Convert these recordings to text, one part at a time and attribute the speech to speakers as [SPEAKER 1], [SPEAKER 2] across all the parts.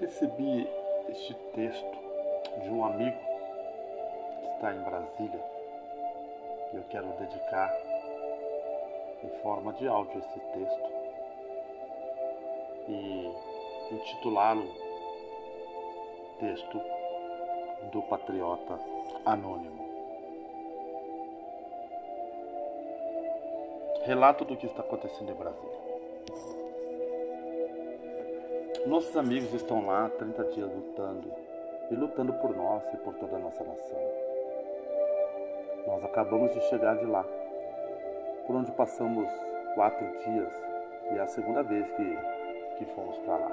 [SPEAKER 1] Recebi este texto de um amigo que está em Brasília e eu quero dedicar em forma de áudio esse texto e intitulá-lo Texto do Patriota Anônimo. Relato do que está acontecendo em Brasília. Nossos amigos estão lá 30 dias lutando e lutando por nós e por toda a nossa nação. Nós acabamos de chegar de lá, por onde passamos quatro dias e é a segunda vez que, que fomos para lá.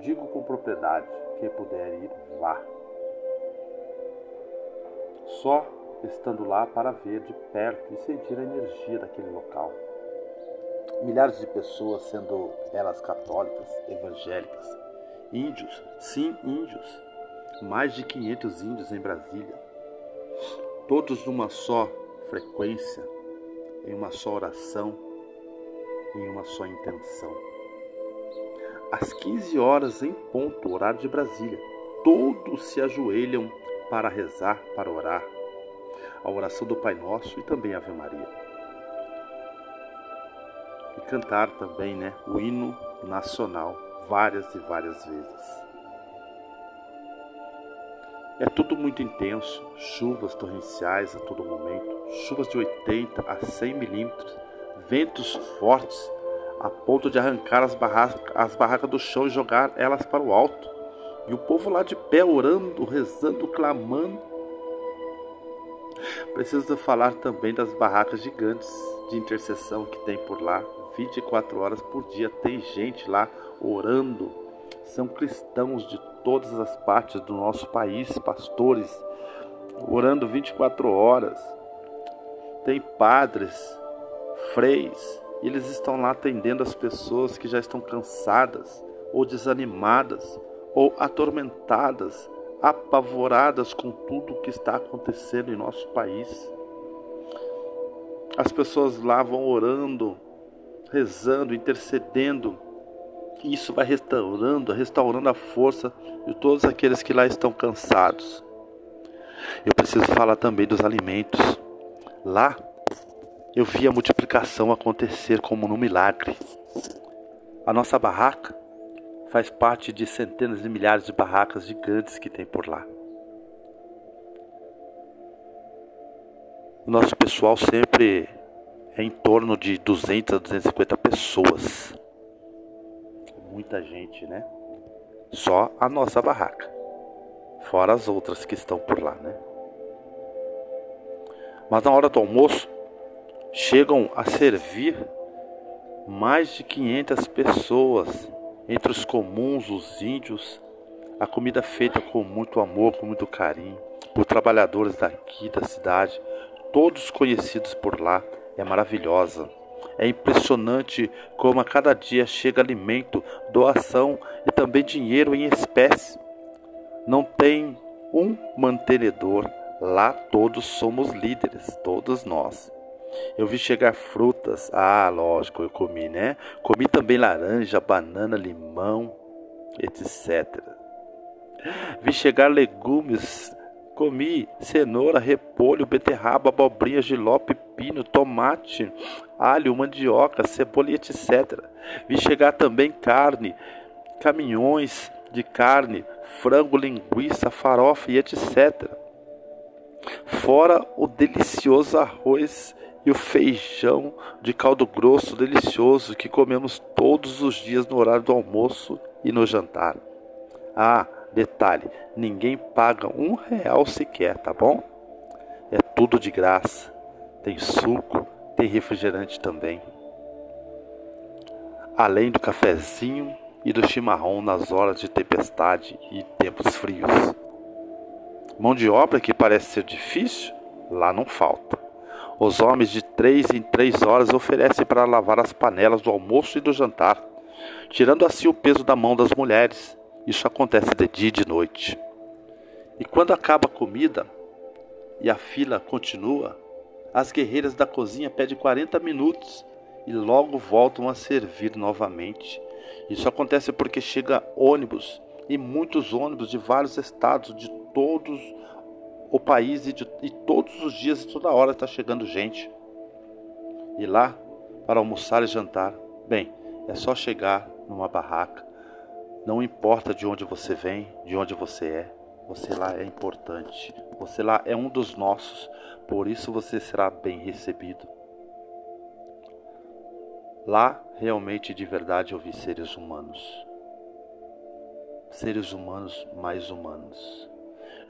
[SPEAKER 1] Digo com propriedade: quem puder ir, vá. Só estando lá para ver de perto e sentir a energia daquele local milhares de pessoas, sendo elas católicas, evangélicas, índios, sim, índios, mais de 500 índios em Brasília, todos numa só frequência, em uma só oração, em uma só intenção. Às 15 horas em ponto, horário de Brasília, todos se ajoelham para rezar, para orar, a oração do Pai Nosso e também a Ave Maria cantar também né, o hino nacional várias e várias vezes. É tudo muito intenso, chuvas torrenciais a todo momento, chuvas de 80 a 100 milímetros, ventos fortes a ponto de arrancar as, barracas, as barracas do chão e jogar elas para o alto. E o povo lá de pé orando, rezando, clamando. Preciso falar também das barracas gigantes de intercessão que tem por lá, 24 horas por dia. Tem gente lá orando. São cristãos de todas as partes do nosso país, pastores, orando 24 horas. Tem padres, freis, e eles estão lá atendendo as pessoas que já estão cansadas, ou desanimadas, ou atormentadas, apavoradas com tudo o que está acontecendo em nosso país. As pessoas lá vão orando, rezando, intercedendo. Isso vai restaurando, restaurando a força de todos aqueles que lá estão cansados. Eu preciso falar também dos alimentos. Lá eu vi a multiplicação acontecer como num milagre. A nossa barraca faz parte de centenas de milhares de barracas gigantes que tem por lá. O nosso pessoal sempre é em torno de 200 a 250 pessoas. Muita gente, né? Só a nossa barraca. Fora as outras que estão por lá, né? Mas na hora do almoço, chegam a servir mais de 500 pessoas, entre os comuns, os índios, a comida feita com muito amor, com muito carinho, por trabalhadores daqui da cidade, todos conhecidos por lá, é maravilhosa. É impressionante como a cada dia chega alimento, doação e também dinheiro em espécie. Não tem um mantenedor, lá todos somos líderes, todos nós. Eu vi chegar frutas, ah, lógico, eu comi, né? Comi também laranja, banana, limão, etc. Vi chegar legumes Comi cenoura, repolho, beterraba, abobrinha, giló, pepino, tomate, alho, mandioca, cebola etc. Vi chegar também carne, caminhões de carne, frango, linguiça, farofa e etc. Fora o delicioso arroz e o feijão de caldo grosso delicioso que comemos todos os dias no horário do almoço e no jantar. Ah, Detalhe: ninguém paga um real sequer, tá bom? É tudo de graça. Tem suco, tem refrigerante também. Além do cafezinho e do chimarrão nas horas de tempestade e tempos frios. Mão de obra que parece ser difícil, lá não falta. Os homens de três em três horas oferecem para lavar as panelas do almoço e do jantar, tirando assim o peso da mão das mulheres isso acontece de dia e de noite. E quando acaba a comida e a fila continua, as guerreiras da cozinha pedem 40 minutos e logo voltam a servir novamente. Isso acontece porque chega ônibus e muitos ônibus de vários estados, de todos o país e, de, e todos os dias e toda hora está chegando gente. E lá, para almoçar e jantar, bem, é só chegar numa barraca. Não importa de onde você vem, de onde você é, você lá é importante. Você lá é um dos nossos, por isso você será bem recebido. Lá, realmente de verdade, eu vi seres humanos. Seres humanos mais humanos.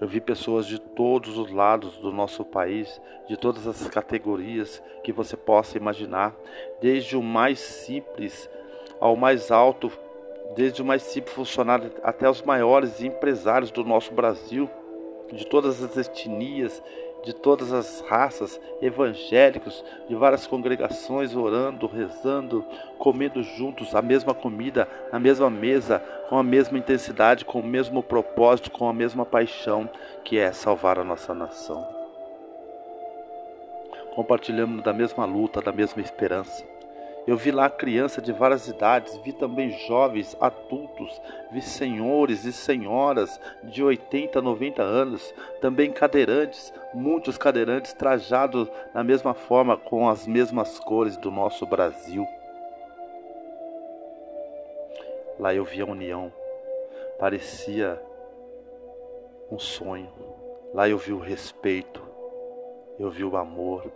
[SPEAKER 1] Eu vi pessoas de todos os lados do nosso país, de todas as categorias que você possa imaginar, desde o mais simples ao mais alto, desde o mais simples funcionário até os maiores empresários do nosso Brasil, de todas as etnias, de todas as raças, evangélicos, de várias congregações orando, rezando, comendo juntos a mesma comida, na mesma mesa, com a mesma intensidade, com o mesmo propósito, com a mesma paixão, que é salvar a nossa nação. Compartilhamos da mesma luta, da mesma esperança. Eu vi lá crianças de várias idades, vi também jovens, adultos, vi senhores e senhoras de 80, 90 anos, também cadeirantes, muitos cadeirantes trajados da mesma forma, com as mesmas cores do nosso Brasil. Lá eu vi a união, parecia um sonho. Lá eu vi o respeito, eu vi o amor,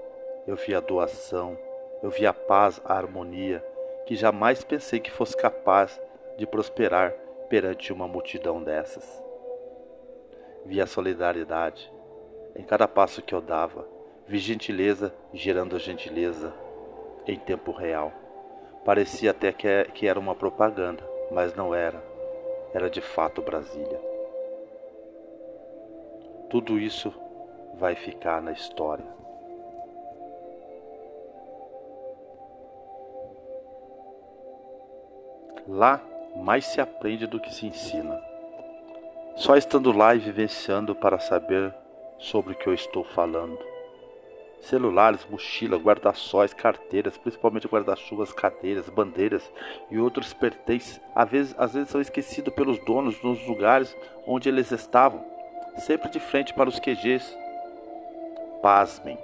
[SPEAKER 1] eu vi a doação eu vi a paz, a harmonia, que jamais pensei que fosse capaz de prosperar perante uma multidão dessas. Vi a solidariedade em cada passo que eu dava, vi gentileza gerando gentileza em tempo real. Parecia até que era uma propaganda, mas não era. Era de fato Brasília. Tudo isso vai ficar na história. Lá mais se aprende do que se ensina. Só estando lá e vivenciando para saber sobre o que eu estou falando. Celulares, mochila, guarda-sóis, carteiras, principalmente guarda-chuvas, cadeiras, bandeiras e outros pertences, às vezes, às vezes são esquecidos pelos donos nos lugares onde eles estavam, sempre de frente para os QGs. Pasmem,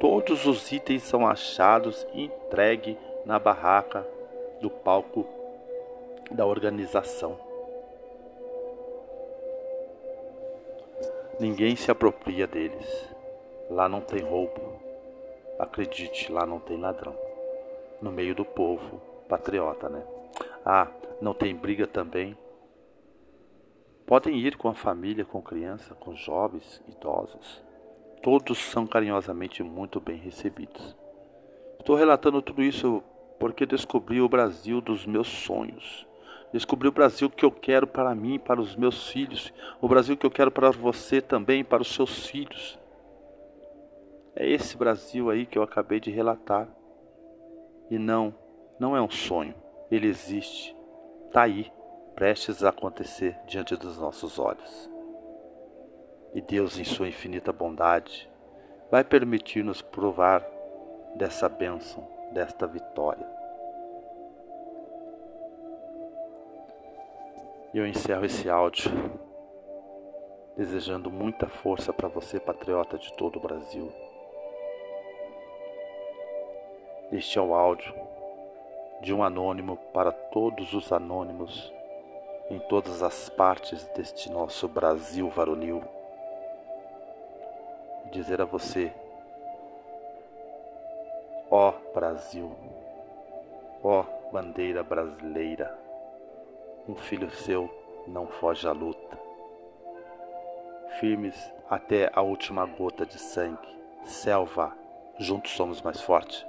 [SPEAKER 1] todos os itens são achados e entregues na barraca do palco da organização. Ninguém se apropria deles. Lá não tem roubo. Acredite, lá não tem ladrão. No meio do povo, patriota, né? Ah, não tem briga também. Podem ir com a família, com criança, com jovens, idosos. Todos são carinhosamente muito bem recebidos. Estou relatando tudo isso porque descobri o Brasil dos meus sonhos Descobri o Brasil que eu quero para mim, para os meus filhos, o Brasil que eu quero para você também, para os seus filhos. É esse Brasil aí que eu acabei de relatar. E não, não é um sonho, ele existe, está aí, prestes a acontecer diante dos nossos olhos. E Deus, em Sua infinita bondade, vai permitir-nos provar dessa bênção, desta vitória. E eu encerro esse áudio desejando muita força para você, patriota de todo o Brasil. Este é o áudio de um anônimo para todos os anônimos em todas as partes deste nosso Brasil varonil. Dizer a você, ó Brasil, ó bandeira brasileira, um filho seu não foge à luta. Firmes até a última gota de sangue, selva, juntos somos mais fortes.